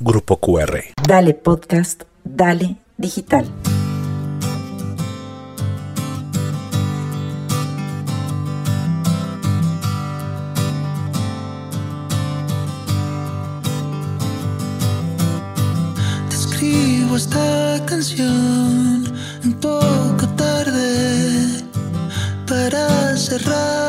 Grupo QR. Dale podcast, dale digital. Te escribo esta canción un poco tarde para cerrar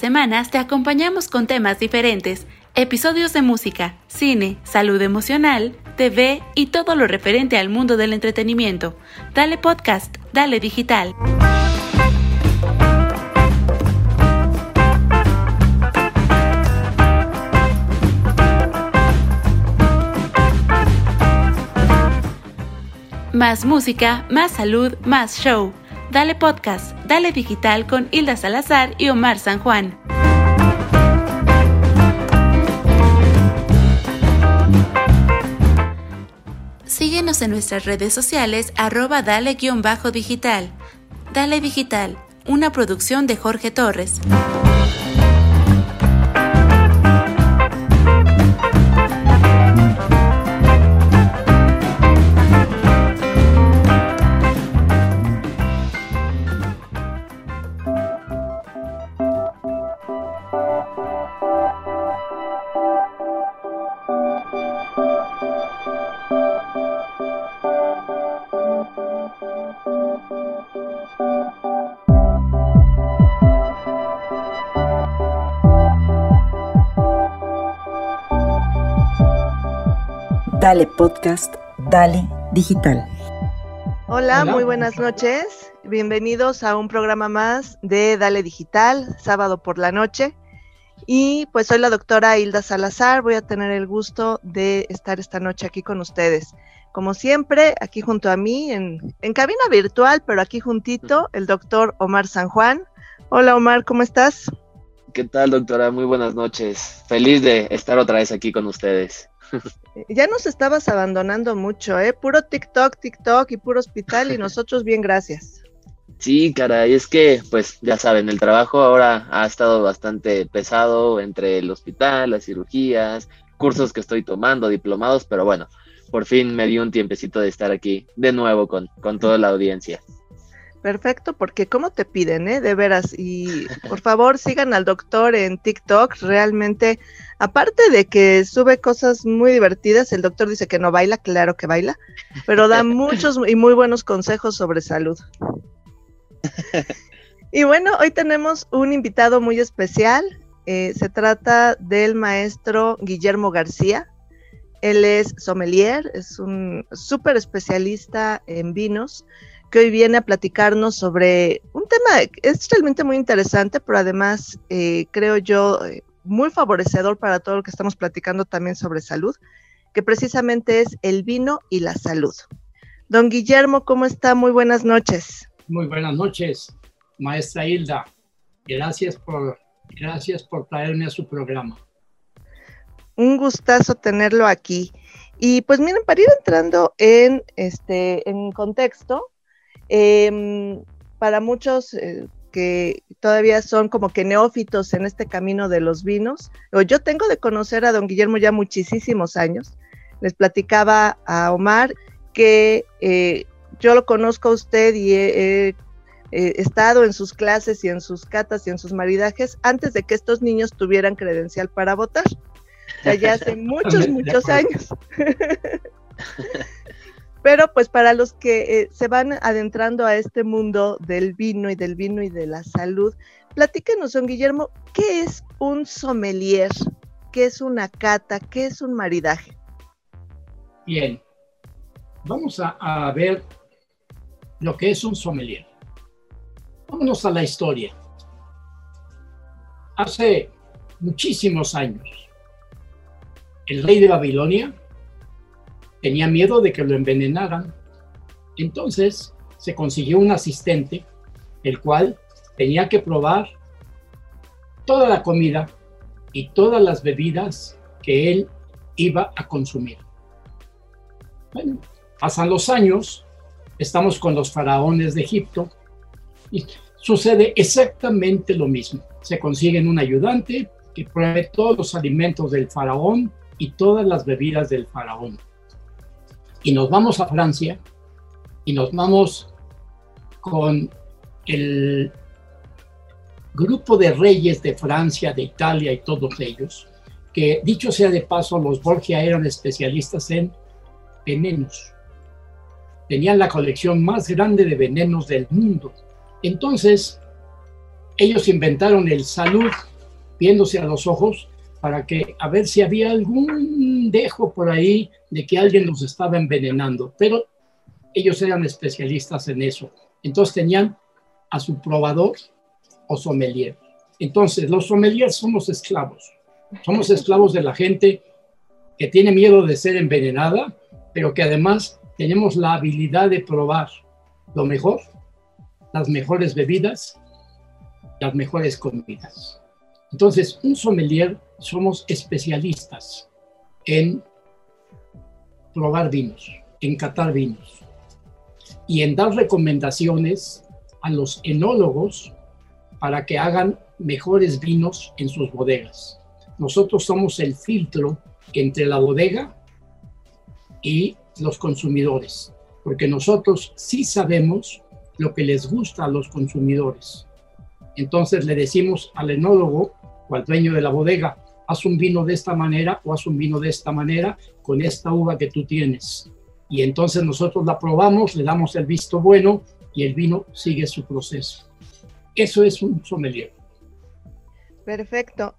semanas te acompañamos con temas diferentes, episodios de música, cine, salud emocional, TV y todo lo referente al mundo del entretenimiento. Dale podcast, dale digital. Más música, más salud, más show. Dale Podcast, Dale Digital con Hilda Salazar y Omar San Juan. Síguenos en nuestras redes sociales arroba dale-digital. Dale Digital, una producción de Jorge Torres. Dale Podcast, Dale Digital. Hola, muy buenas noches. Bienvenidos a un programa más de Dale Digital, sábado por la noche. Y pues soy la doctora Hilda Salazar. Voy a tener el gusto de estar esta noche aquí con ustedes. Como siempre, aquí junto a mí, en, en cabina virtual, pero aquí juntito, el doctor Omar San Juan. Hola Omar, ¿cómo estás? ¿Qué tal, doctora? Muy buenas noches. Feliz de estar otra vez aquí con ustedes. Ya nos estabas abandonando mucho, ¿eh? Puro TikTok, TikTok y puro hospital y nosotros bien, gracias. Sí, caray, es que, pues ya saben, el trabajo ahora ha estado bastante pesado entre el hospital, las cirugías, cursos que estoy tomando, diplomados, pero bueno, por fin me di un tiempecito de estar aquí de nuevo con, con toda la audiencia. Perfecto, porque ¿cómo te piden, eh? De veras. Y por favor, sigan al doctor en TikTok. Realmente, aparte de que sube cosas muy divertidas, el doctor dice que no baila, claro que baila, pero da muchos y muy buenos consejos sobre salud. Y bueno, hoy tenemos un invitado muy especial. Eh, se trata del maestro Guillermo García. Él es sommelier, es un súper especialista en vinos que hoy viene a platicarnos sobre un tema que es realmente muy interesante, pero además eh, creo yo eh, muy favorecedor para todo lo que estamos platicando también sobre salud, que precisamente es el vino y la salud. Don Guillermo, ¿cómo está? Muy buenas noches. Muy buenas noches, maestra Hilda. Gracias por, gracias por traerme a su programa. Un gustazo tenerlo aquí. Y pues miren, para ir entrando en este en contexto, eh, para muchos eh, que todavía son como que neófitos en este camino de los vinos, yo tengo de conocer a don Guillermo ya muchísimos años. Les platicaba a Omar que eh, yo lo conozco a usted y he, he, he, estado en sus clases y en sus catas y en sus maridajes antes de que estos niños tuvieran credencial para votar. O sea, ya hace muchos, muchos años. Pero pues para los que eh, se van adentrando a este mundo del vino y del vino y de la salud, platíquenos, don Guillermo, ¿qué es un sommelier? ¿Qué es una cata? ¿Qué es un maridaje? Bien, vamos a, a ver lo que es un sommelier. Vámonos a la historia. Hace muchísimos años, el rey de Babilonia tenía miedo de que lo envenenaran. Entonces se consiguió un asistente, el cual tenía que probar toda la comida y todas las bebidas que él iba a consumir. Bueno, pasan los años, estamos con los faraones de Egipto y sucede exactamente lo mismo. Se consiguen un ayudante que pruebe todos los alimentos del faraón y todas las bebidas del faraón y nos vamos a Francia y nos vamos con el grupo de reyes de Francia, de Italia y todos ellos, que dicho sea de paso, los Borgia eran especialistas en venenos. Tenían la colección más grande de venenos del mundo. Entonces, ellos inventaron el salud viéndose a los ojos para que a ver si había algún dejo por ahí de que alguien los estaba envenenando, pero ellos eran especialistas en eso. Entonces tenían a su probador o sommelier. Entonces, los sommeliers somos esclavos. Somos esclavos de la gente que tiene miedo de ser envenenada, pero que además tenemos la habilidad de probar lo mejor, las mejores bebidas, las mejores comidas. Entonces, un sommelier somos especialistas en probar vinos, en catar vinos y en dar recomendaciones a los enólogos para que hagan mejores vinos en sus bodegas. Nosotros somos el filtro entre la bodega y los consumidores, porque nosotros sí sabemos lo que les gusta a los consumidores. Entonces le decimos al enólogo o al dueño de la bodega, haz un vino de esta manera o haz un vino de esta manera con esta uva que tú tienes. Y entonces nosotros la probamos, le damos el visto bueno y el vino sigue su proceso. Eso es un sommelier. Perfecto.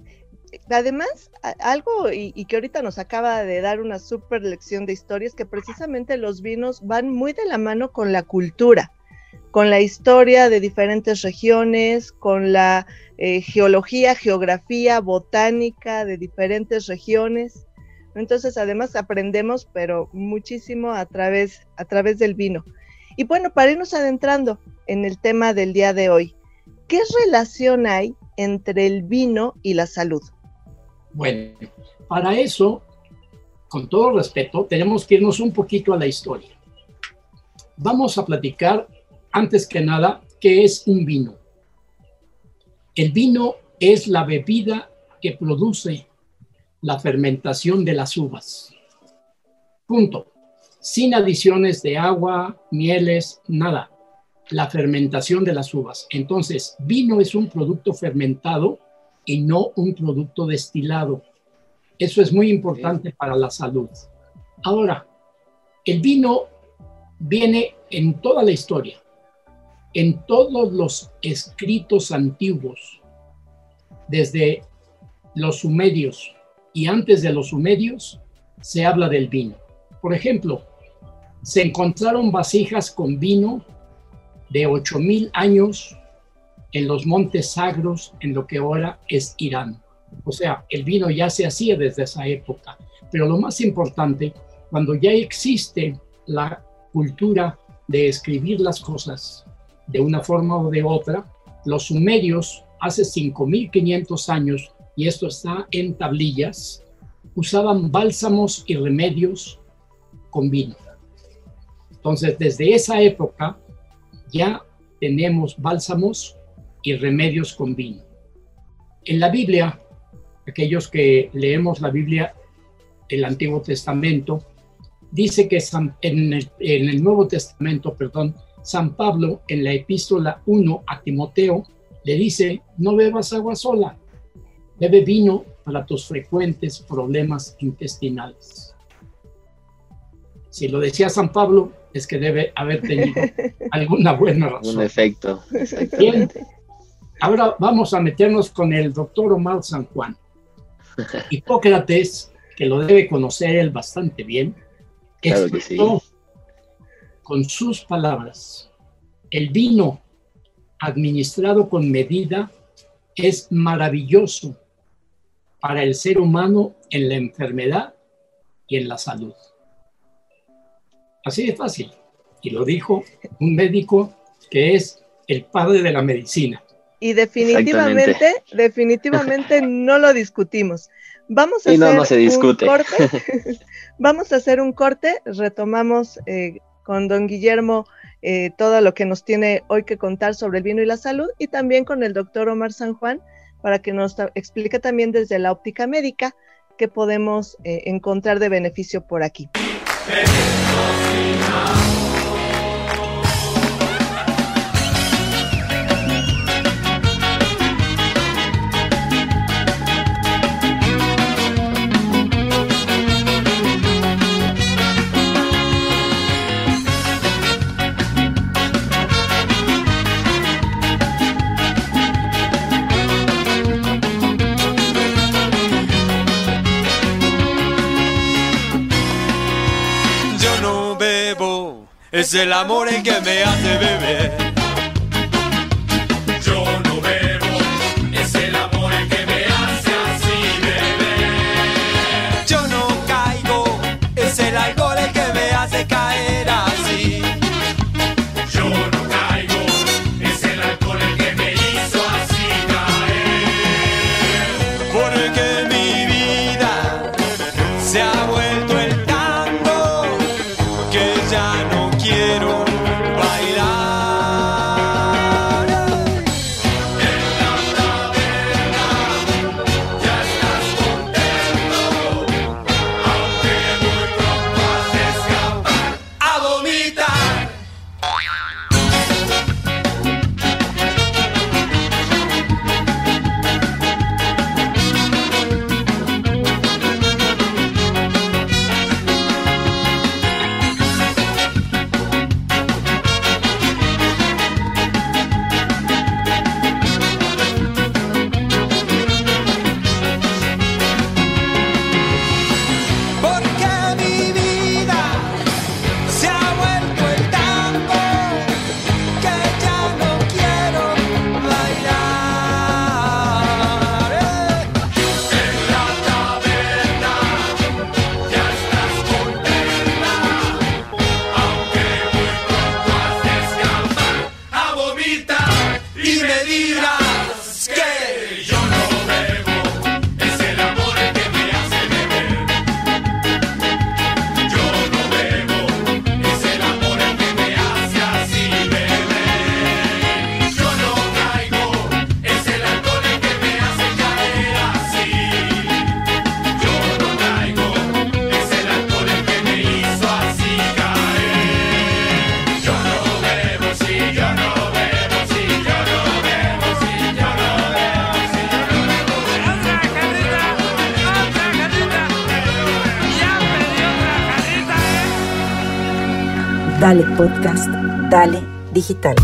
además, algo y, y, que ahorita nos acaba de dar una super lección de historia es que precisamente los vinos van muy de la mano con la cultura, con la historia de diferentes regiones, con la eh, geología, geografía, botánica de diferentes regiones. Entonces, además aprendemos, pero muchísimo a través, a través del vino. Y bueno, para irnos adentrando en el tema del día de hoy, ¿qué relación hay entre el vino y la salud? Bueno, para eso, con todo respeto, tenemos que irnos un poquito a la historia. Vamos a platicar, antes que nada, qué es un vino. El vino es la bebida que produce la fermentación de las uvas. Punto. Sin adiciones de agua, mieles, nada. La fermentación de las uvas. Entonces, vino es un producto fermentado y no un producto destilado. Eso es muy importante para la salud. Ahora, el vino viene en toda la historia, en todos los escritos antiguos, desde los sumerios y antes de los sumerios, se habla del vino. Por ejemplo, se encontraron vasijas con vino de 8000 años en los montes sagros en lo que ahora es Irán. O sea, el vino ya se hacía desde esa época. Pero lo más importante, cuando ya existe la cultura de escribir las cosas de una forma o de otra, los sumerios hace 5500 años, y esto está en tablillas, usaban bálsamos y remedios con vino. Entonces, desde esa época ya tenemos bálsamos y remedios con vino. En la Biblia, aquellos que leemos la Biblia, el Antiguo Testamento, dice que en, el, Nuevo Testamento, perdón, San Pablo en la epístola 1 a Timoteo le dice, no bebas agua sola, bebe vino para tus frecuentes problemas intestinales. Si lo decía San Pablo, es que debe haber tenido alguna buena razón. Un efecto. Bien, Ahora vamos a meternos con el doctor Omar San Juan. Hipócrates, que lo debe conocer él bastante bien, claro con sus palabras, el vino administrado con medida es maravilloso para el ser humano en la enfermedad y en la salud. Así de fácil. Y lo dijo un médico que es el padre de la medicina y definitivamente, definitivamente no lo discutimos. Vamos a hacer un corte. Vamos a hacer un corte. Retomamos eh, con don Guillermo eh, todo lo que nos tiene hoy que contar sobre el vino y la salud y también con el doctor Omar San Juan para que nos explique también desde la óptica médica qué podemos eh, encontrar de beneficio por aquí. Es el amor el que me hace beber. Dale Podcast, Dale Digital.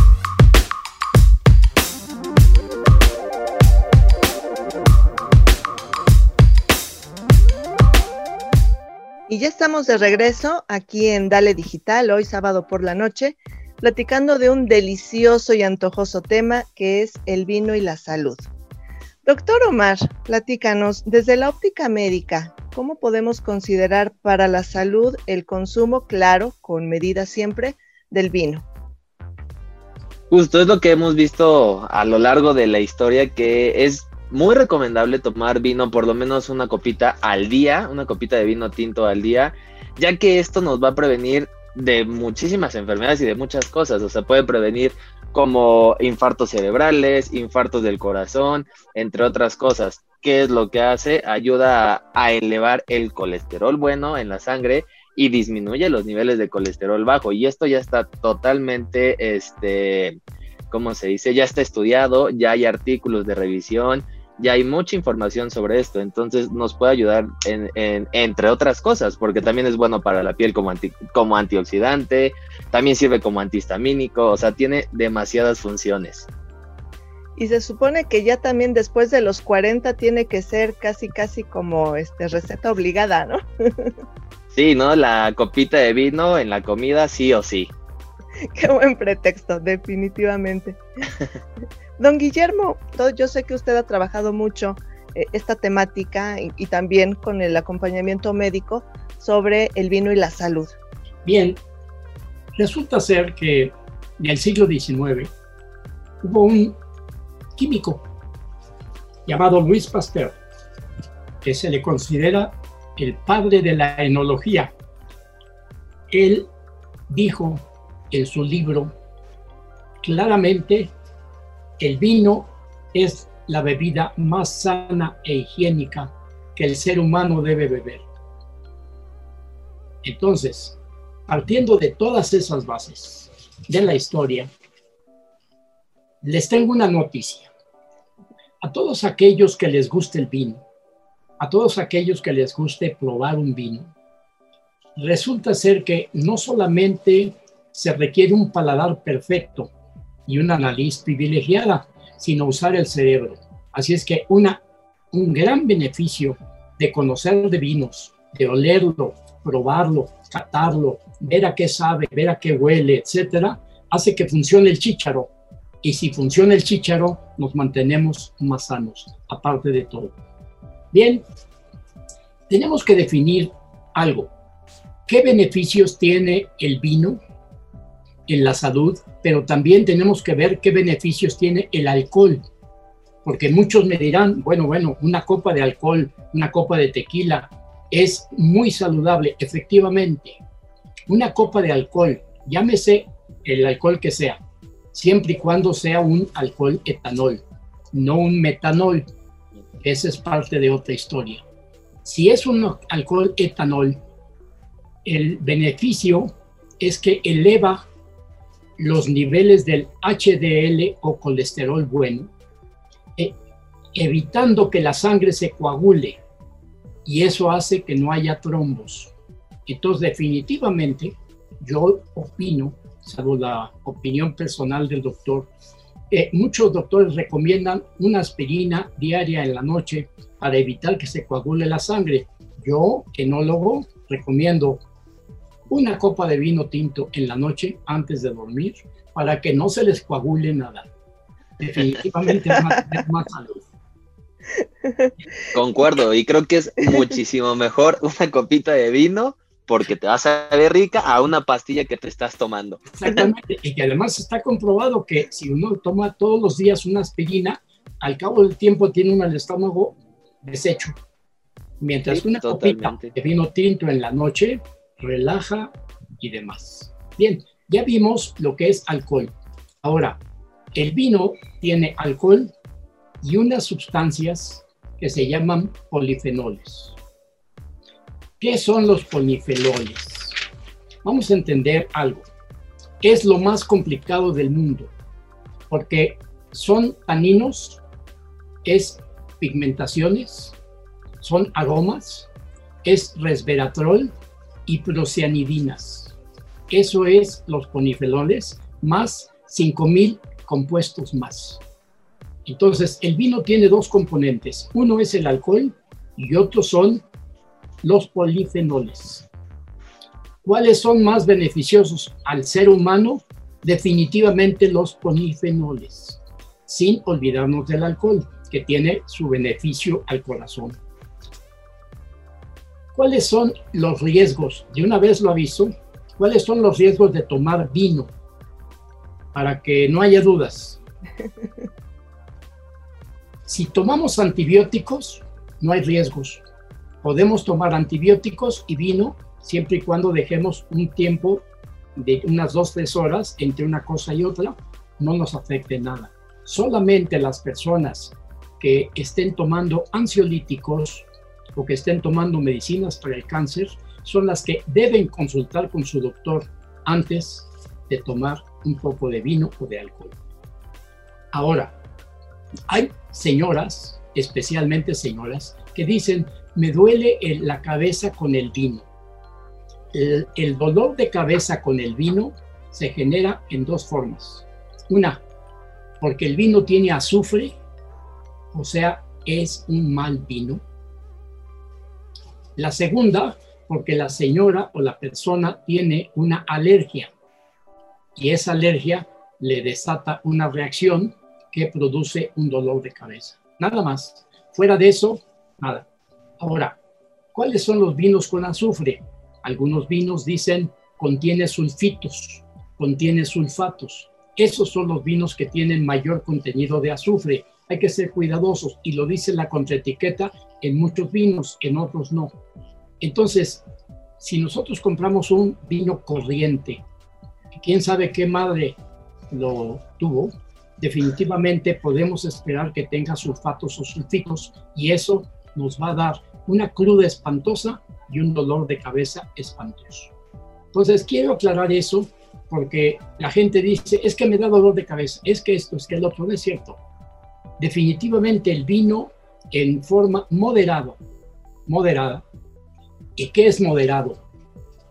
Y ya estamos de regreso aquí en Dale Digital, hoy sábado por la noche, platicando de un delicioso y antojoso tema que es el vino y la salud. Doctor Omar, platícanos, desde la óptica médica, ¿cómo podemos considerar para la salud el consumo, claro, con medida siempre, del vino? Justo es lo que hemos visto a lo largo de la historia, que es muy recomendable tomar vino por lo menos una copita al día, una copita de vino tinto al día, ya que esto nos va a prevenir de muchísimas enfermedades y de muchas cosas, o sea, puede prevenir como infartos cerebrales, infartos del corazón, entre otras cosas. ¿Qué es lo que hace? Ayuda a, elevar el colesterol bueno en la sangre y disminuye los niveles de colesterol bajo. Y esto ya está totalmente, este, ¿cómo se dice? Ya está estudiado, ya hay artículos de revisión, ya hay mucha información sobre esto, entonces nos puede ayudar en, en, entre otras cosas, porque también es bueno para la piel como, anti, como antioxidante, también sirve como antihistamínico, o sea, tiene demasiadas funciones. Y se supone que ya también después de los 40 tiene que ser casi, casi como este, receta obligada, ¿no? sí, ¿no? La copita de vino en la comida, sí o sí. Qué buen pretexto, definitivamente. Don Guillermo, yo sé que usted ha trabajado mucho eh, esta temática y, y, también con el acompañamiento médico sobre el vino y la salud. Bien, resulta ser que en el siglo XIX hubo un químico llamado Luis Pasteur, que se le considera el padre de la enología. Él dijo en su libro claramente el vino es la bebida más sana e higiénica que el ser humano debe beber. Entonces, partiendo de todas esas bases de la historia, les tengo una noticia. A todos aquellos que les guste el vino, a todos aquellos que les guste probar un vino, resulta ser que no solamente se requiere un paladar perfecto, y una nariz privilegiada, sino usar el cerebro. Así es que una, un gran beneficio de conocer de vinos, de olerlo, probarlo, catarlo, ver a qué sabe, ver a qué huele, etcétera, hace que funcione el chícharo. Y si funciona el chícharo, nos mantenemos más sanos, aparte de todo. Bien, tenemos que definir algo. ¿Qué beneficios tiene el vino en la salud, pero también tenemos que ver qué beneficios tiene el alcohol, porque muchos me dirán, bueno, bueno, una copa de alcohol, una copa de tequila es muy saludable, efectivamente. Una copa de alcohol, llámese el alcohol que sea, siempre y cuando sea un alcohol etanol, no un metanol. Esa es parte de otra historia. Si es un alcohol etanol, el beneficio es que eleva los niveles del HDL o colesterol bueno, eh, evitando que la sangre se coagule y eso hace que no haya trombos. Entonces, definitivamente, yo opino, salvo la opinión personal del doctor, eh, muchos doctores recomiendan una aspirina diaria en la noche para evitar que se coagule la sangre. Yo, enólogo, recomiendo una copa de vino tinto en la noche antes de dormir para que no se les coagule nada. Definitivamente es más, es más salud. Concuerdo, y creo que es muchísimo mejor una copita de vino porque te vas a ver rica a una pastilla que te estás tomando. Exactamente, y que además está comprobado que si uno toma todos los días una aspirina, al cabo del tiempo tiene uno el estómago deshecho. Mientras sí, una totalmente. copita de vino tinto en la noche relaja y demás. Bien, ya vimos lo que es alcohol. Ahora, el vino tiene alcohol y unas sustancias que se llaman polifenoles. ¿Qué son los polifenoles? Vamos a entender algo. Es lo más complicado del mundo porque son taninos, es pigmentaciones, son aromas, es resveratrol, y procianidinas. Eso es los ponifenoles más 5000 compuestos más. Entonces, el vino tiene dos componentes. Uno es el alcohol y otro son los polifenoles. ¿Cuáles son más beneficiosos al ser humano? Definitivamente los polifenoles, sin olvidarnos del alcohol, que tiene su beneficio al corazón. ¿Cuáles son los riesgos? De una vez lo aviso, ¿cuáles son los riesgos de tomar vino? Para que no haya dudas. Si tomamos antibióticos, no hay riesgos. Podemos tomar antibióticos y vino siempre y cuando dejemos un tiempo de unas dos, tres horas entre una cosa y otra, no nos afecte nada. Solamente las personas que estén tomando ansiolíticos o que estén tomando medicinas para el cáncer son las que deben consultar con su doctor antes de tomar un poco de vino o de alcohol. Ahora, hay señoras, especialmente señoras, que dicen, me duele la cabeza con el vino. El, el dolor de cabeza con el vino se genera en dos formas. Una, porque el vino tiene azufre, o sea, es un mal vino. La segunda, porque la señora o la persona tiene una alergia y esa alergia le desata una reacción que produce un dolor de cabeza. Nada más. Fuera de eso, nada. Ahora, ¿cuáles son los vinos con azufre? Algunos vinos dicen contiene sulfitos, contiene sulfatos. Esos son los vinos que tienen mayor contenido de azufre. Hay que ser cuidadosos y lo dice la contraetiqueta en muchos vinos, en otros no. Entonces, si nosotros compramos un vino corriente, quién sabe qué madre lo tuvo, definitivamente podemos esperar que tenga sulfatos o sulfitos y eso nos va a dar una cruda espantosa y un dolor de cabeza espantoso. Entonces, quiero aclarar eso porque la gente dice, es que me da dolor de cabeza, es que esto, es que el otro, no es cierto. Definitivamente el vino en forma moderada, moderada. ¿Y qué es moderado?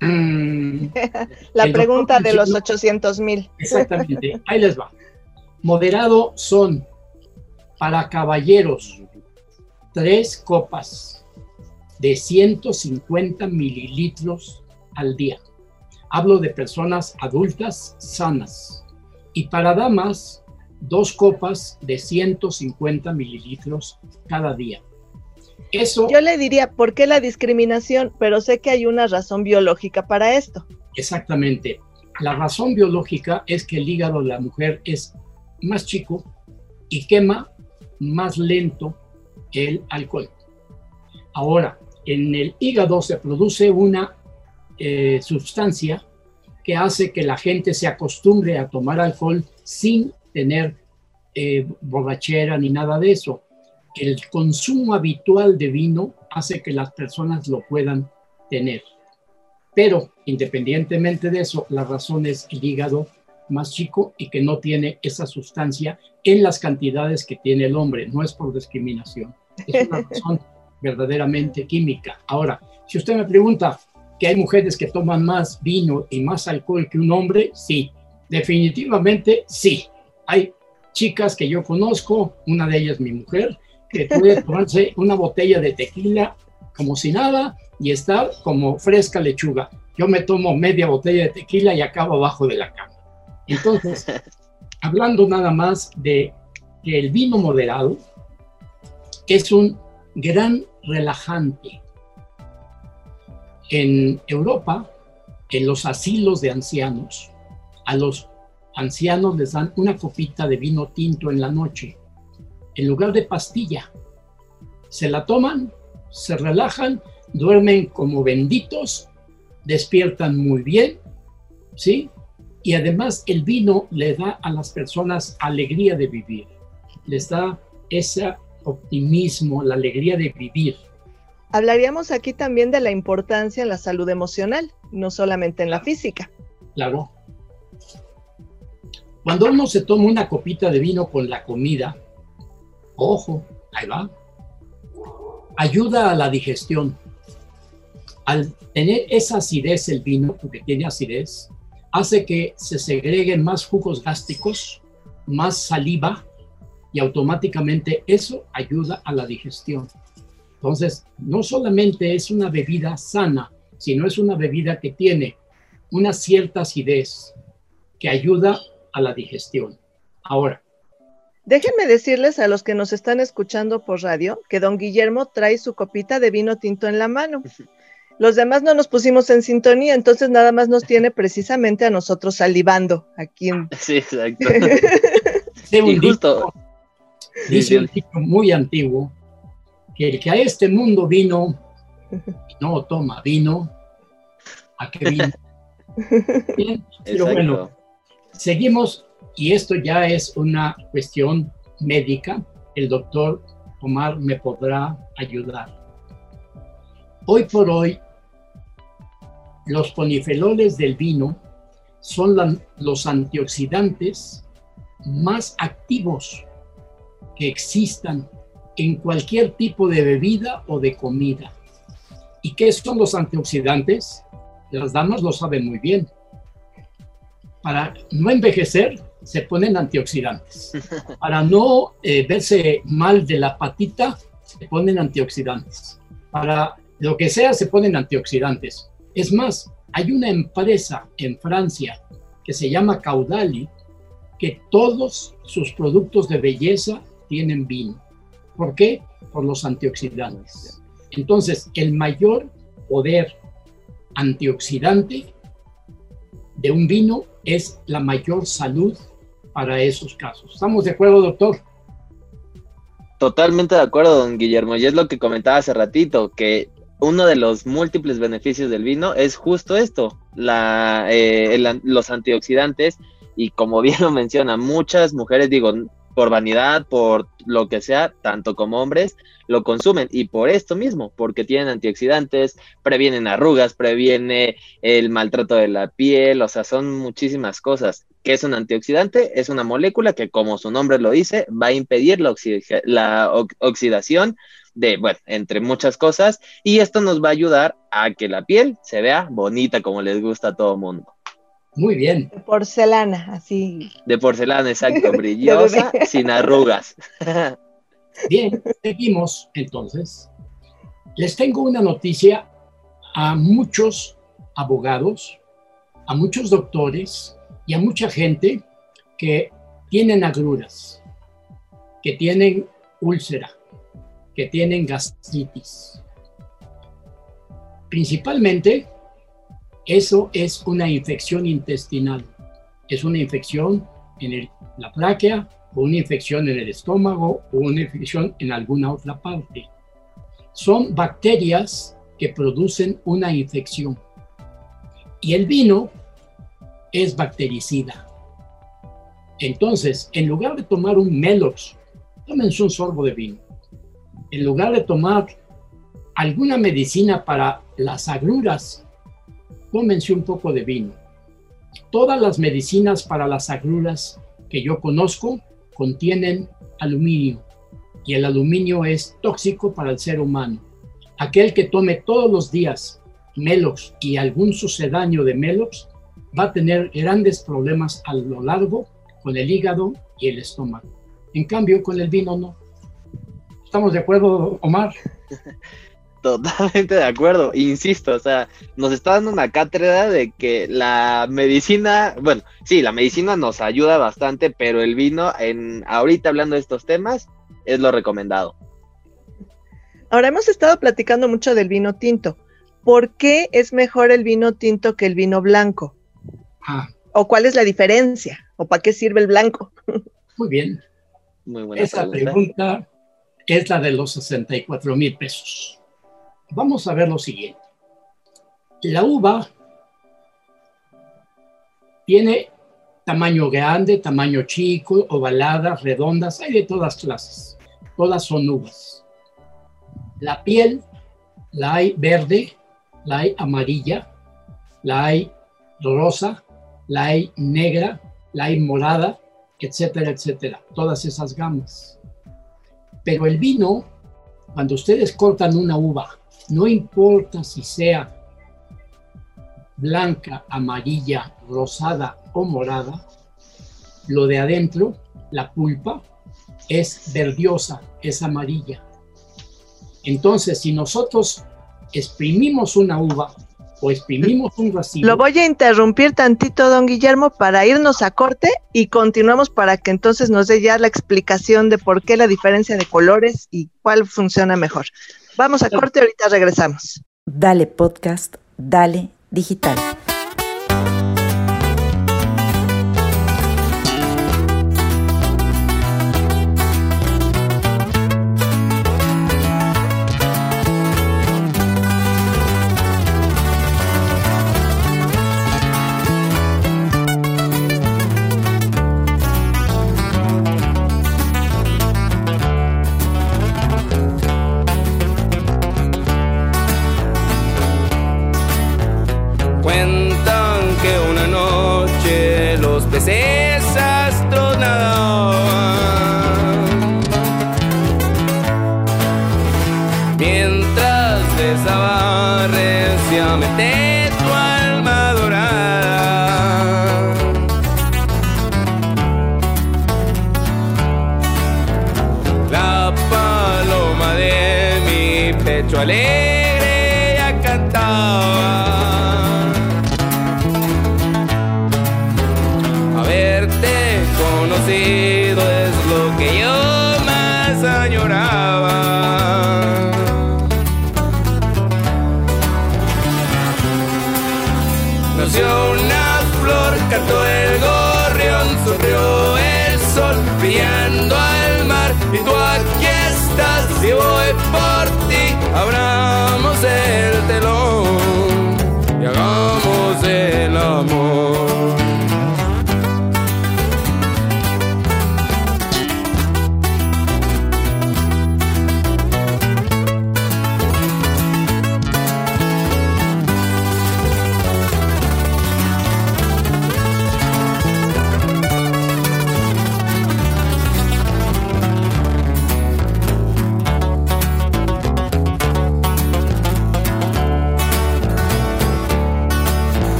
Mm, la pregunta de los 800 mil. Exactamente, ahí les va. Moderado son para caballeros tres copas de 150 mililitros al día. Hablo de personas adultas sanas. Y para damas, dos copas de 150 mililitros cada día. Eso. Yo le diría, ¿por qué la discriminación? Pero sé que hay una razón biológica para esto. Exactamente. La razón biológica es que el hígado de la mujer es más chico y quema más lento el alcohol. Ahora, en el hígado se produce una eh, sustancia que hace que la gente se acostumbre a tomar alcohol sin tener eh, borrachera ni nada de eso. El consumo habitual de vino hace que las personas lo puedan tener. Pero independientemente de eso, la razón es el hígado más chico y que no tiene esa sustancia en las cantidades que tiene el hombre. No es por discriminación, es una razón verdaderamente química. Ahora, si usted me pregunta que hay mujeres que toman más vino y más alcohol que un hombre, sí, definitivamente sí. Hay chicas que yo conozco, una de ellas mi mujer, que puede tomarse una botella de tequila como si nada y estar como fresca lechuga. Yo me tomo media botella de tequila y acabo abajo de la cama. Entonces, hablando nada más de que el vino moderado es un gran relajante. En Europa, en los asilos de ancianos, a los ancianos les dan una copita de vino tinto en la noche, en lugar de pastilla. Se la toman, se relajan, duermen como benditos, despiertan muy bien, ¿sí? Y además el vino le da a las personas alegría de vivir, les da ese optimismo, la alegría de vivir. Hablaríamos aquí también de la importancia en la salud emocional, no solamente en la física. Claro. Cuando uno se toma una copita de vino con la comida, ojo, ahí va, ayuda a la digestión. Al tener esa acidez el vino, porque tiene acidez, hace que se segreguen más jugos gástricos, más saliva y automáticamente eso ayuda a la digestión. Entonces, no solamente es una bebida sana, sino es una bebida que tiene una cierta acidez que ayuda a la digestión. Ahora, Déjenme decirles a los que nos están escuchando por radio que don Guillermo trae su copita de vino tinto en la mano. Los demás no nos pusimos en sintonía, entonces nada más nos tiene precisamente a nosotros salivando aquí en... Sí, exacto. un dicho- dice un dicho muy antiguo que el que a este mundo vino no toma vino, ¿a qué vino? Bien, pero bueno, Exacto. Seguimos, y esto ya es una cuestión médica. El doctor Omar me podrá ayudar. Hoy por hoy, los ponifenoles del vino son los antioxidantes más activos que existan en cualquier tipo de bebida o de comida. ¿Y qué son los antioxidantes? Las damas lo saben muy bien para no envejecer, se ponen antioxidantes. Para no eh, verse mal de la patita, se ponen antioxidantes. Para lo que sea, se ponen antioxidantes. Es más, hay una empresa en Francia que se llama Caudali, que todos sus productos de belleza tienen vino. ¿Por qué? Por los antioxidantes. Entonces, el mayor poder antioxidante de un vino es la mayor salud para esos casos. ¿Estamos de acuerdo, doctor? Totalmente de acuerdo, don Guillermo. Y es lo que comentaba hace ratito, que uno de los múltiples beneficios del vino es justo esto, la, eh, los antioxidantes. Y como bien lo menciona, muchas mujeres, digo, por vanidad, por lo que sea, tanto como hombres, lo consumen. Y por esto mismo, porque tienen antioxidantes, previenen arrugas, previene el maltrato de la piel, o sea, son muchísimas cosas. ¿Qué es un antioxidante? Es una molécula que, como su nombre lo dice, va a impedir la, oxi- la ox- oxidación de, bueno, entre muchas cosas, y esto nos va a ayudar a que la piel se vea bonita como les gusta a todo mundo. Muy bien. de porcelana, así. De porcelana, exacto, brillosa, sin arrugas. Bien, seguimos entonces. Les tengo una noticia a muchos abogados, a muchos doctores y a mucha gente que tienen agruras, que tienen úlcera, que tienen gastritis. Principalmente, eso es una infección intestinal. Es una infección en la tráquea o una infección en el estómago o una infección en alguna otra parte. Son bacterias que producen una infección. Y el vino es bactericida. Entonces, en lugar de tomar un Melox, tómense un sorbo de vino. En lugar de tomar alguna medicina para las agruras, tómense un poco de vino. Todas las medicinas para las agruras que yo conozco contienen aluminio y el aluminio es tóxico para el ser humano. Aquel que tome todos los días Melox y algún sucedáneo de Melox va a tener grandes problemas a lo largo con el hígado y el estómago. En cambio, con el vino no. ¿Estamos de acuerdo, Omar? Totalmente de acuerdo, insisto, o sea, nos está dando una cátedra de que la medicina, bueno, sí, la medicina nos ayuda bastante, pero el vino, en ahorita hablando de estos temas, es lo recomendado. Ahora hemos estado platicando mucho del vino tinto. ¿Por qué es mejor el vino tinto que el vino blanco? Ah, ¿O cuál es la diferencia? ¿O para qué sirve el blanco? muy bien. Muy buena Esa pregunta. pregunta es la de los 64 mil pesos. Vamos a ver lo siguiente. La uva tiene tamaño grande, tamaño chico, ovaladas, redondas, hay de todas clases. Todas son uvas. La piel la hay verde, la hay amarilla, la hay rosa, la hay negra, la hay morada, etcétera, etcétera. Todas esas gamas. Pero el vino, cuando ustedes cortan una uva, no importa si sea blanca, amarilla, rosada o morada, lo de adentro, la pulpa, es verdiosa, es amarilla. Entonces, si nosotros exprimimos una uva o exprimimos un racimo. Lo voy a interrumpir tantito, don Guillermo, para irnos a corte y continuamos para que entonces nos dé ya la explicación de por qué la diferencia de colores y cuál funciona mejor. Vamos a corte, ahorita regresamos. Dale podcast, dale digital.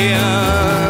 here.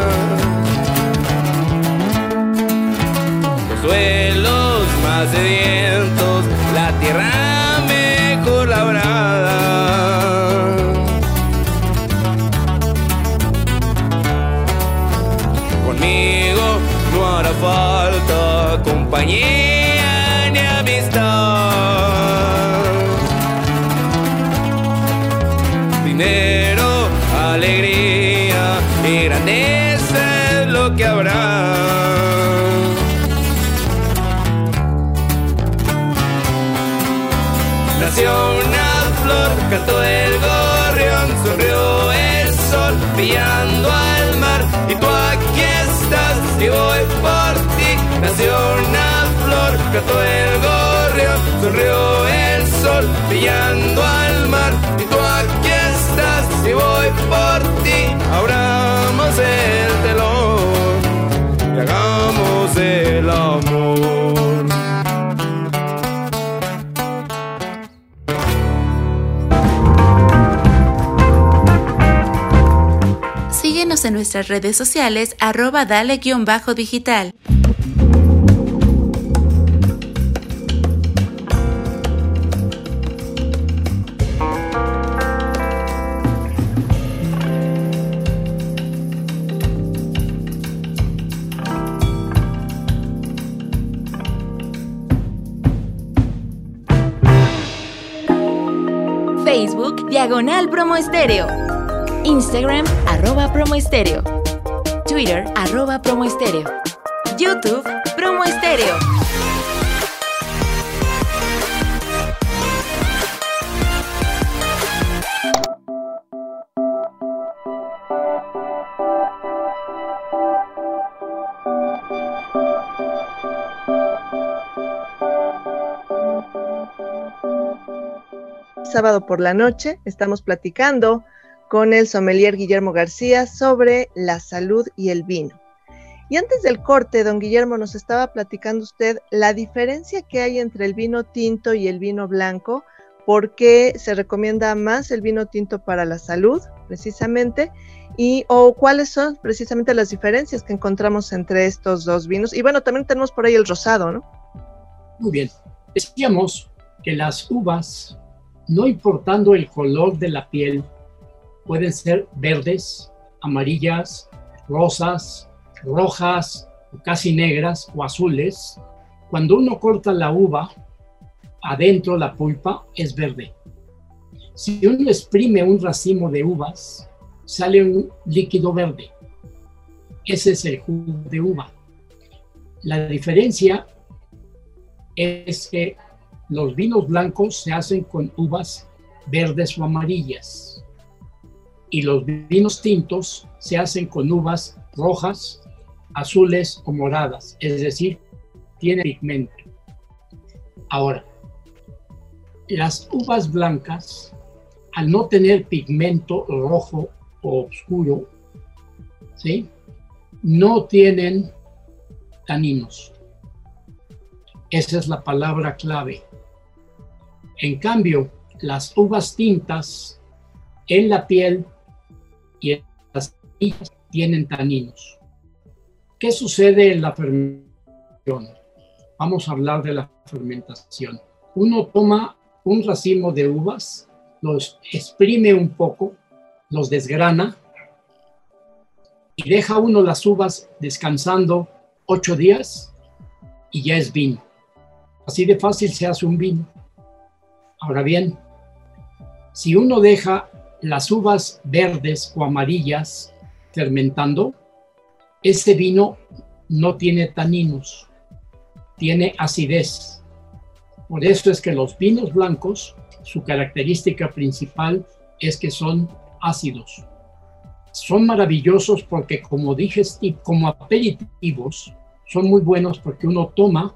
Nació una flor, cantó el gorrión, sonrió el sol, brillando al mar. Y tú aquí estás y voy por ti. Abramos el telón y hagamos el amor. Síguenos en nuestras redes sociales arroba dale-digital. Diagonal Promo Estéreo. Instagram arroba promo estéreo. Twitter arroba promo estéreo. YouTube promo Sábado por la noche estamos platicando con el sommelier Guillermo García sobre la salud y el vino. Y antes del corte, don Guillermo, nos estaba platicando usted la diferencia que hay entre el vino tinto y el vino blanco, por qué se recomienda más el vino tinto para la salud, precisamente, y o cuáles son precisamente las diferencias que encontramos entre estos dos vinos. Y bueno, también tenemos por ahí el rosado, ¿no? Muy bien. Decíamos que las uvas, no importando el color de la piel, pueden ser verdes, amarillas, rosas, rojas, casi negras o azules. Cuando uno corta la uva, adentro la pulpa es verde. Si uno exprime un racimo de uvas, sale un líquido verde. Ese es el jugo de uva. La diferencia es que los vinos blancos se hacen con uvas verdes o amarillas y los vinos tintos se hacen con uvas rojas, azules o moradas, es decir, tiene pigmento. Ahora, las uvas blancas, al no tener pigmento rojo o oscuro, ¿sí? no tienen taninos. Esa es la palabra clave. En cambio, las uvas tintas en la piel y en las semillas tienen taninos. ¿Qué sucede en la fermentación? Vamos a hablar de la fermentación. Uno toma un racimo de uvas, los exprime un poco, los desgrana y deja uno las uvas descansando ocho días y ya es vino. Así de fácil se hace un vino. Ahora bien, si uno deja las uvas verdes o amarillas fermentando, este vino no tiene taninos, tiene acidez. Por eso es que los vinos blancos, su característica principal es que son ácidos. Son maravillosos porque como dije, como aperitivos, son muy buenos porque uno toma,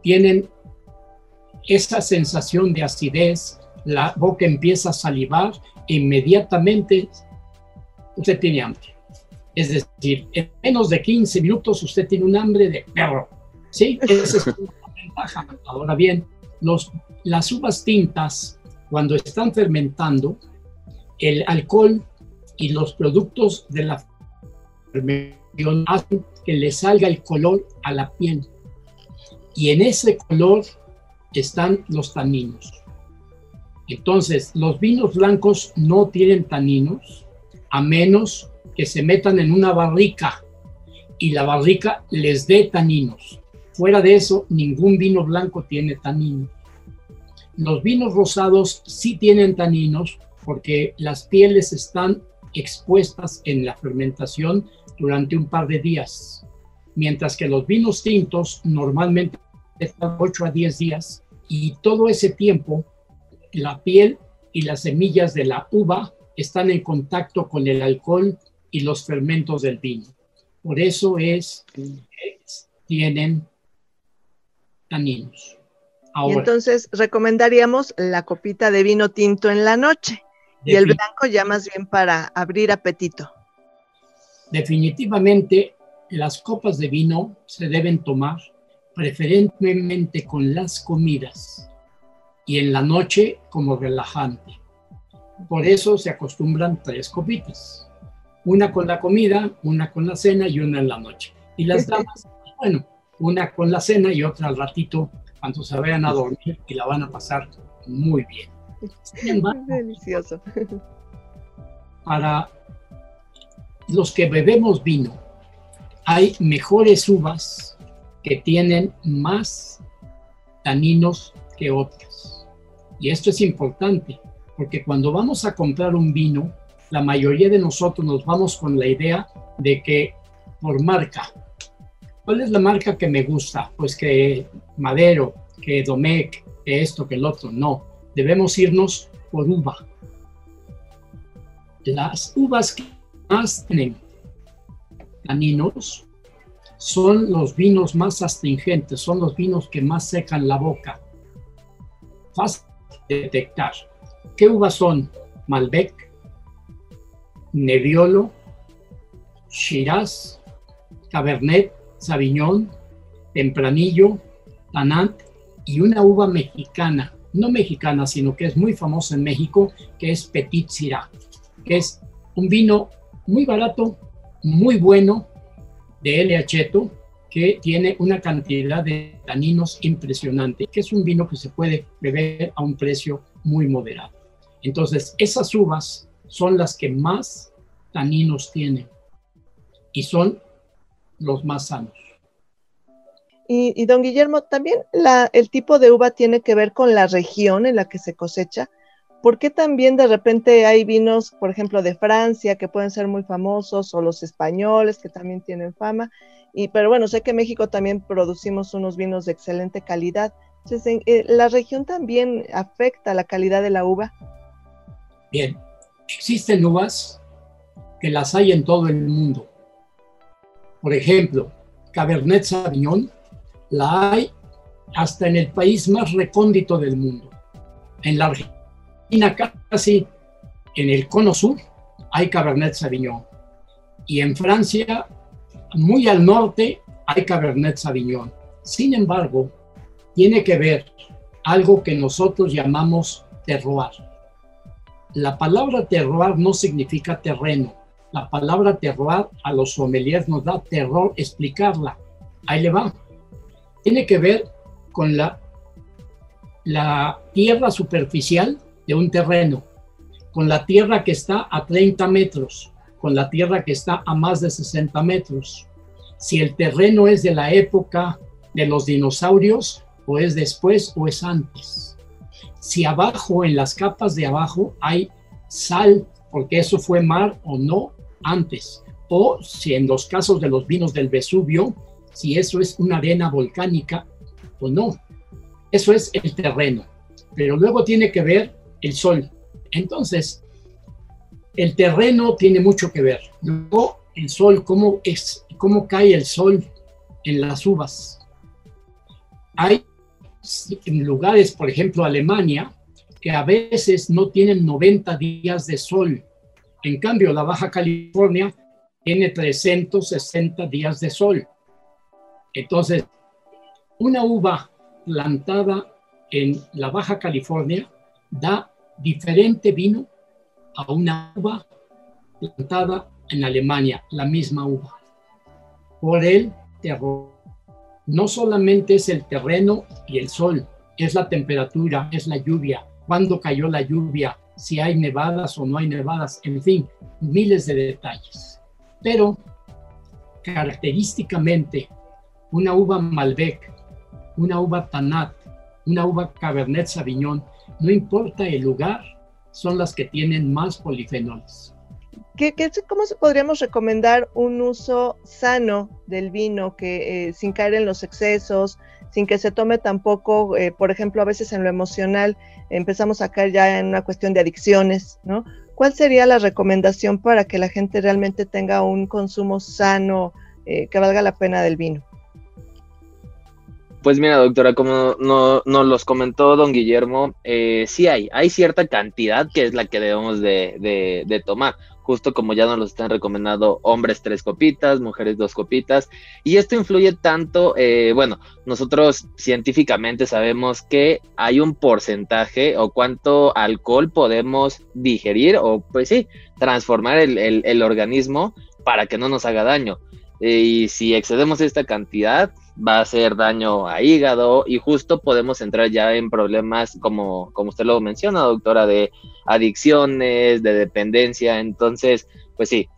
tienen esa sensación de acidez, la boca empieza a salivar e inmediatamente usted tiene hambre. Es decir, en menos de 15 minutos usted tiene un hambre de perro. ¿Sí? Esa es una ventaja. Ahora bien, las uvas tintas, cuando están fermentando, el alcohol y los productos de la fermentación hacen que le salga el color a la piel. Y en ese color están los taninos. Entonces, los vinos blancos no tienen taninos a menos que se metan en una barrica y la barrica les dé taninos. Fuera de eso, ningún vino blanco tiene taninos. Los vinos rosados sí tienen taninos porque las pieles están expuestas en la fermentación durante un par de días, mientras que los vinos tintos normalmente están 8 a 10 días y todo ese tiempo la piel y las semillas de la uva están en contacto con el alcohol y los fermentos del vino. Por eso es que tienen taninos. y entonces recomendaríamos la copita de vino tinto en la noche y el blanco ya más bien para abrir apetito. Definitivamente las copas de vino se deben tomar preferentemente con las comidas y en la noche como relajante. Por eso se acostumbran tres copitas. Una con la comida, una con la cena y una en la noche. Y las damas, bueno, una con la cena y otra al ratito cuando se vayan a dormir y la van a pasar muy bien. Delicioso. Para los que bebemos vino, hay mejores uvas que tienen más taninos que otras. Y esto es importante, porque cuando vamos a comprar un vino, la mayoría de nosotros nos vamos con la idea de que por marca, ¿cuál es la marca que me gusta? Pues que Madero, que Domecq, que esto, que el otro. No, debemos irnos por uva. Las uvas que más tienen taninos son los vinos más astringentes, son los vinos que más secan la boca. Fácil de detectar. ¿Qué uvas son? Malbec, Nebbiolo, Shiraz, Cabernet, Sauvignon, Tempranillo, Tanat y una uva mexicana, no mexicana, sino que es muy famosa en México, que es Petit Syrah, es un vino muy barato, muy bueno, de L. Acheto, que tiene una cantidad de taninos impresionante, que es un vino que se puede beber a un precio muy moderado. Entonces, esas uvas son las que más taninos tienen y son los más sanos. Y, don Guillermo, también el tipo de uva tiene que ver con la región en la que se cosecha. ¿Por qué también de repente hay vinos, por ejemplo, de Francia que pueden ser muy famosos o los españoles que también tienen fama? Y, pero bueno, sé que en México también producimos unos vinos de excelente calidad. Eh, ¿la región también afecta la calidad de la uva? Bien, existen uvas que las hay en todo el mundo. Por ejemplo, Cabernet Sauvignon la hay hasta en el país más recóndito del mundo. En la Argentina casi en el cono sur hay Cabernet Sauvignon. Y en Francia, muy al norte, hay Cabernet Sauvignon. Sin embargo, tiene que ver algo que nosotros llamamos terroir. La palabra terroir no significa terreno. La palabra terroir a los sommeliers nos da terror explicarla. Ahí le va. Tiene que ver con la, la tierra superficial de un terreno, con la tierra que está a 30 metros, con la tierra que está a más de 60 metros. Si el terreno es de la época de los dinosaurios, o es después o es antes. Si abajo, en las capas de abajo, hay sal, porque eso fue mar o no antes. O si en los casos de los vinos del Vesubio, si eso es una arena volcánica o no. Eso es el terreno. Pero luego tiene que ver el sol. Entonces, el terreno tiene mucho que ver. Luego, el sol, cómo, es, cómo cae el sol en las uvas. Hay lugares, por ejemplo, Alemania, que a veces no tienen 90 días de sol. En cambio, la Baja California tiene 360 días de sol. Entonces, una uva plantada en la Baja California da diferente vino a una uva plantada en Alemania, la misma uva, por el terror. No solamente es el terreno y el sol, es la temperatura, es la lluvia, cuándo cayó la lluvia, si hay nevadas o no hay nevadas, en fin, miles de detalles. Pero característicamente, una uva Malbec, una uva Tanat, una uva Cabernet Sauvignon, no importa el lugar, son las que tienen más polifenoles. ¿Qué, qué, ¿Cómo podríamos recomendar un uso sano del vino que eh, sin caer en los excesos, sin que se tome tampoco, eh, por ejemplo, a veces en lo emocional empezamos a caer ya en una cuestión de adicciones, ¿no? ¿Cuál sería la recomendación para que la gente realmente tenga un consumo sano eh, que valga la pena del vino? Pues mira, doctora, como nos no los comentó don Guillermo, eh, sí hay, hay cierta cantidad que es la que debemos de, tomar, justo como ya nos lo están recomendando hombres tres copitas, mujeres dos copitas, y esto influye tanto, eh, bueno, nosotros científicamente sabemos que hay un porcentaje o cuánto alcohol podemos digerir o pues sí, transformar el organismo para que no nos haga daño. Eh, y si excedemos esta cantidad, va a hacer daño a hígado y justo podemos entrar ya en problemas como, como usted lo menciona, doctora, de adicciones, de dependencia. Entonces, pues sí,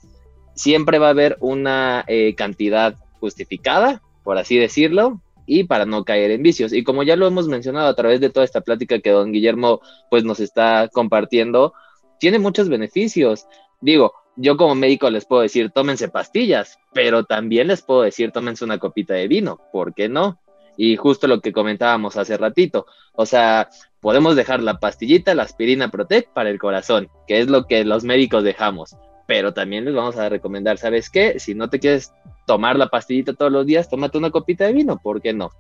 siempre va a haber una eh, cantidad justificada, por así decirlo, y para no caer en vicios. Y como ya lo hemos mencionado a través de toda esta plática que don Guillermo pues nos está compartiendo, tiene muchos beneficios. Digo, yo como médico les puedo decir, tómense pastillas, pero también les puedo decir, tómense una copita de vino, ¿por qué no? Y justo lo que comentábamos hace ratito, o sea, podemos dejar la pastillita, la aspirina Protect para el corazón, que es lo que los médicos dejamos, pero también les vamos a recomendar, ¿sabes qué? Si no te quieres tomar la pastillita todos los días, tómate una copita de vino, ¿por qué no?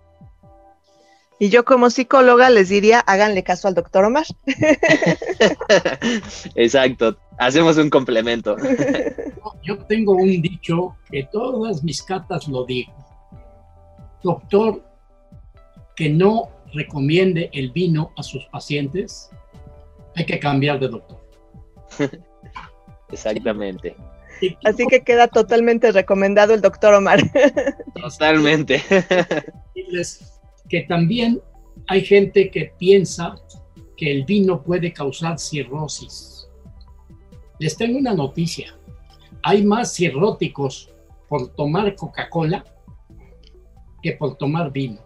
Y yo como psicóloga les diría, háganle caso al doctor Omar. Exacto, hacemos un complemento. Yo tengo un dicho que todas mis catas lo digo. Doctor, que no recomiende el vino a sus pacientes, hay que cambiar de doctor. Exactamente, Así que queda totalmente recomendado el doctor Omar. totalmente. Que también hay gente que piensa que el vino puede causar cirrosis. Les tengo una noticia. Hay más cirróticos por tomar Coca-Cola que por tomar vino.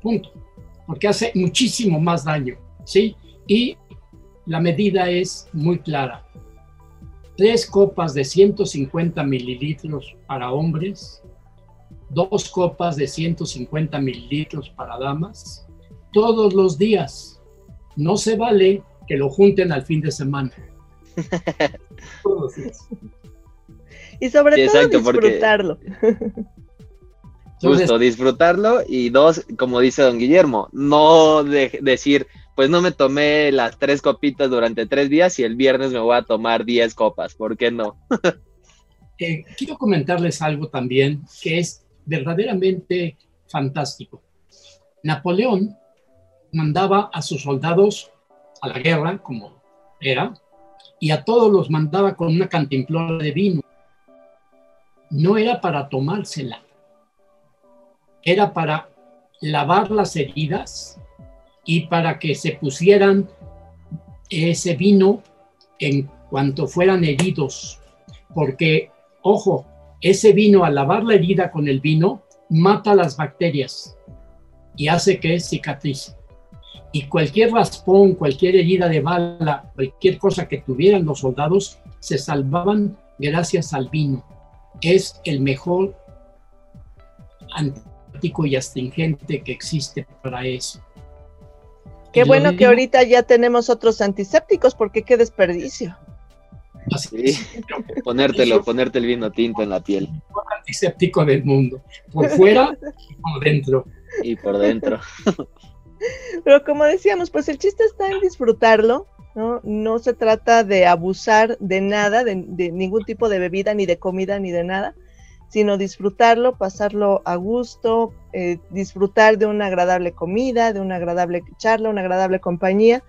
Punto. Porque hace muchísimo más daño, ¿sí? Y la medida es muy clara. Tres copas de 150 mililitros para hombres, dos copas de 150 mililitros para damas, todos los días. No se vale que lo junten al fin de semana. Todos los días. y sobre Sí, todo exacto, porque- disfrutarlo. Entonces, Justo, disfrutarlo y dos, como dice don Guillermo, no de- decir, pues no me tomé las tres copitas durante tres días y el viernes me voy a tomar diez copas, ¿por qué no? eh, quiero comentarles algo también que es verdaderamente fantástico. Napoleón mandaba a sus soldados a la guerra, como era, y a todos los mandaba con una cantimplora de vino. No era para tomársela, era para lavar las heridas y para que se pusieran ese vino en cuanto fueran heridos, porque, ojo, ese vino al lavar la herida con el vino mata las bacterias y hace que cicatrice. Y cualquier raspón, cualquier herida de bala, cualquier cosa que tuvieran los soldados, se salvaban gracias al vino. Es el mejor antibiótico y astringente que existe para eso. Qué bueno que ahorita ya tenemos otros antisépticos, porque qué desperdicio. Así Ponértelo, Eso- ponerte el vino tinto en la piel el antiséptico del mundo, por fuera y por dentro. y por dentro. Pero como decíamos, pues el chiste está en disfrutarlo, ¿no? No se trata de abusar de nada, de, de ningún tipo de bebida, ni de comida, ni de nada, sino disfrutarlo, pasarlo a gusto, eh, disfrutar de una agradable comida, de una agradable charla, una agradable compañía,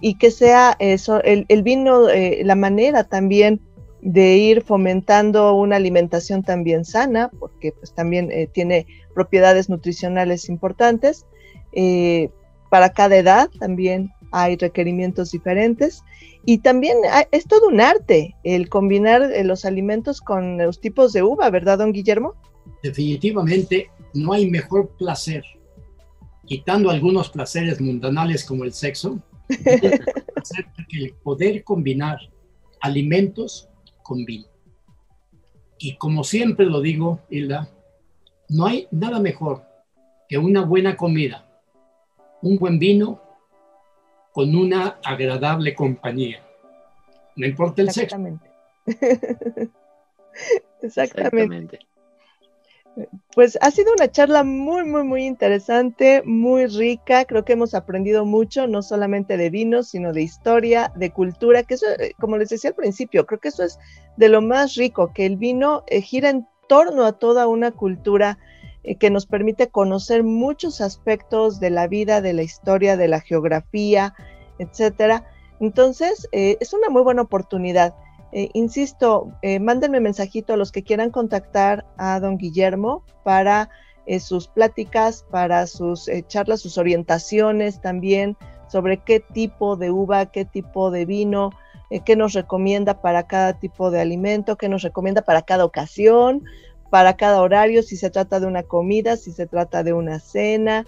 y que sea eso, el, el vino, eh, la manera también de ir fomentando una alimentación también sana, porque pues también eh, tiene propiedades nutricionales importantes. eh, para cada edad también hay requerimientos diferentes y también hay- es todo un arte el combinar los alimentos con los tipos de uva, ¿verdad, don Guillermo? definitivamente no hay mejor placer, quitando algunos placeres mundanales como el sexo, que el poder combinar alimentos con vino. Y como siempre lo digo, Hilda, no hay nada mejor que una buena comida, un buen vino con una agradable compañía. No importa el sexo. Exactamente. Exactamente. Pues ha sido una charla muy, muy, muy interesante, muy rica. Creo que hemos aprendido mucho, no solamente de vinos, sino de historia, de cultura, que eso, eh, como les decía al principio, creo que eso es de lo más rico, que el vino eh, gira en torno a toda una cultura eh, que nos permite conocer muchos aspectos de la vida, de la historia, de la geografía, etcétera. Entonces, es una muy buena oportunidad. Eh, insisto, eh, mándenme mensajito a los que quieran contactar a don Guillermo para eh, sus pláticas, para sus eh, charlas, sus orientaciones también sobre qué tipo de uva, qué tipo de vino, qué nos recomienda para cada tipo de alimento, qué nos recomienda para cada ocasión, para cada horario, si se trata de una comida, si se trata de una cena.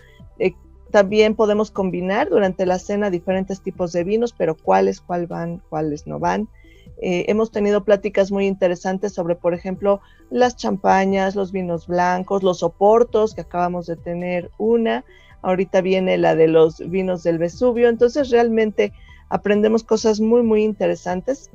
También podemos combinar durante la cena diferentes tipos de vinos, pero cuáles, cuál van, cuáles no van. Eh, hemos tenido pláticas muy interesantes sobre, por ejemplo, las champañas, los vinos blancos, los oportos, que acabamos de tener una. Ahorita viene la de los vinos del Vesubio. Entonces, realmente aprendemos cosas muy, muy interesantes.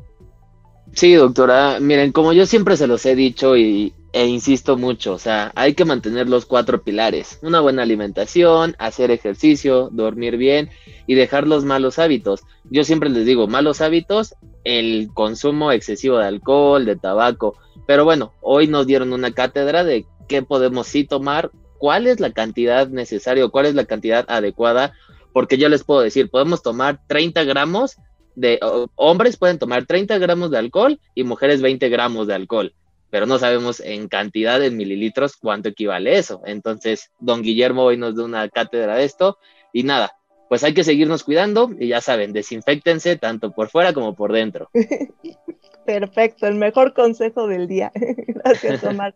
Sí, doctora. Miren, como yo siempre se los he dicho y, e insisto mucho, o sea, hay que mantener los cuatro pilares. Una buena alimentación, hacer ejercicio, dormir bien y dejar los malos hábitos. Yo siempre les digo, malos hábitos, el consumo excesivo de alcohol, de tabaco. Pero bueno, hoy nos dieron una cátedra de qué podemos sí tomar, cuál es la cantidad necesaria cuál es la cantidad adecuada, porque yo les puedo decir, podemos tomar 30 gramos de hombres pueden tomar 30 gramos de alcohol y mujeres 20 gramos de alcohol, pero no sabemos en cantidad en mililitros cuánto equivale eso. Entonces, don Guillermo hoy nos da una cátedra de esto y nada, pues hay que seguirnos cuidando y ya saben, desinfectense tanto por fuera como por dentro. Perfecto, el mejor consejo del día. gracias, Omar.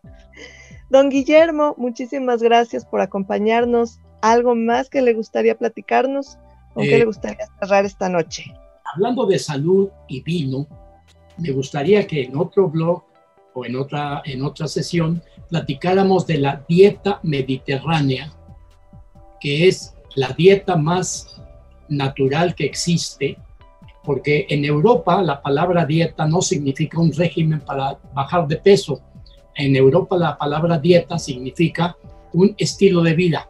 Don Guillermo, muchísimas gracias por acompañarnos. ¿Algo más que le gustaría platicarnos? ¿Con qué Eh, le gustaría cerrar esta noche? Hablando de salud y vino, me gustaría que en otro blog o en otra, en otra sesión platicáramos de la dieta mediterránea, que es la dieta más natural que existe, porque en Europa la palabra dieta no significa un régimen para bajar de peso. En Europa la palabra dieta significa un estilo de vida.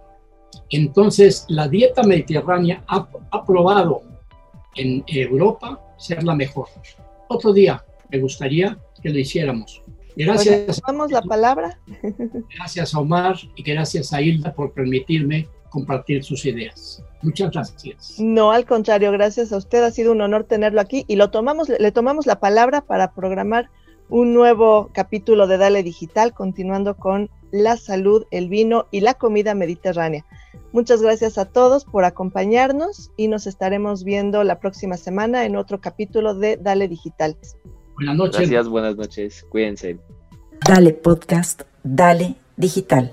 Entonces, la dieta mediterránea ha, ha probado en Europa ser la mejor. Otro día me gustaría que lo hiciéramos. Gracias, Vamos la palabra. gracias a Omar y gracias a Hilda por permitirme compartir sus ideas. Muchas gracias. No, al contrario, gracias a usted. Ha sido un honor tenerlo aquí y lo tomamos, le tomamos la palabra para programar un nuevo capítulo de Dale Digital, continuando con la salud, el vino y la comida mediterránea. Muchas gracias a todos por acompañarnos y nos estaremos viendo la próxima semana en otro capítulo de Dale Digital. Buenas noches. Gracias, buenas noches, cuídense. Dale Podcast, Dale Digital.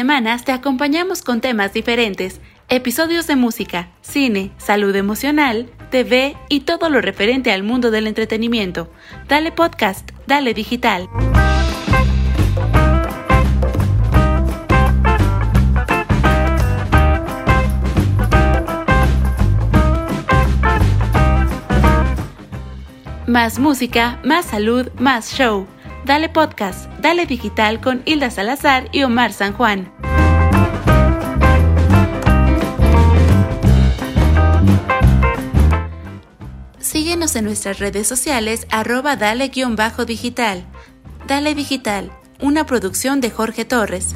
Semanas te acompañamos con temas diferentes, episodios de música, cine, salud emocional, TV y todo lo referente al mundo del entretenimiento. Dale podcast, dale digital. Más música, más salud, más show. Dale podcast, dale digital con Hilda Salazar y Omar San Juan. Síguenos en nuestras redes sociales arroba dale-digital. Dale Digital, una producción de Jorge Torres.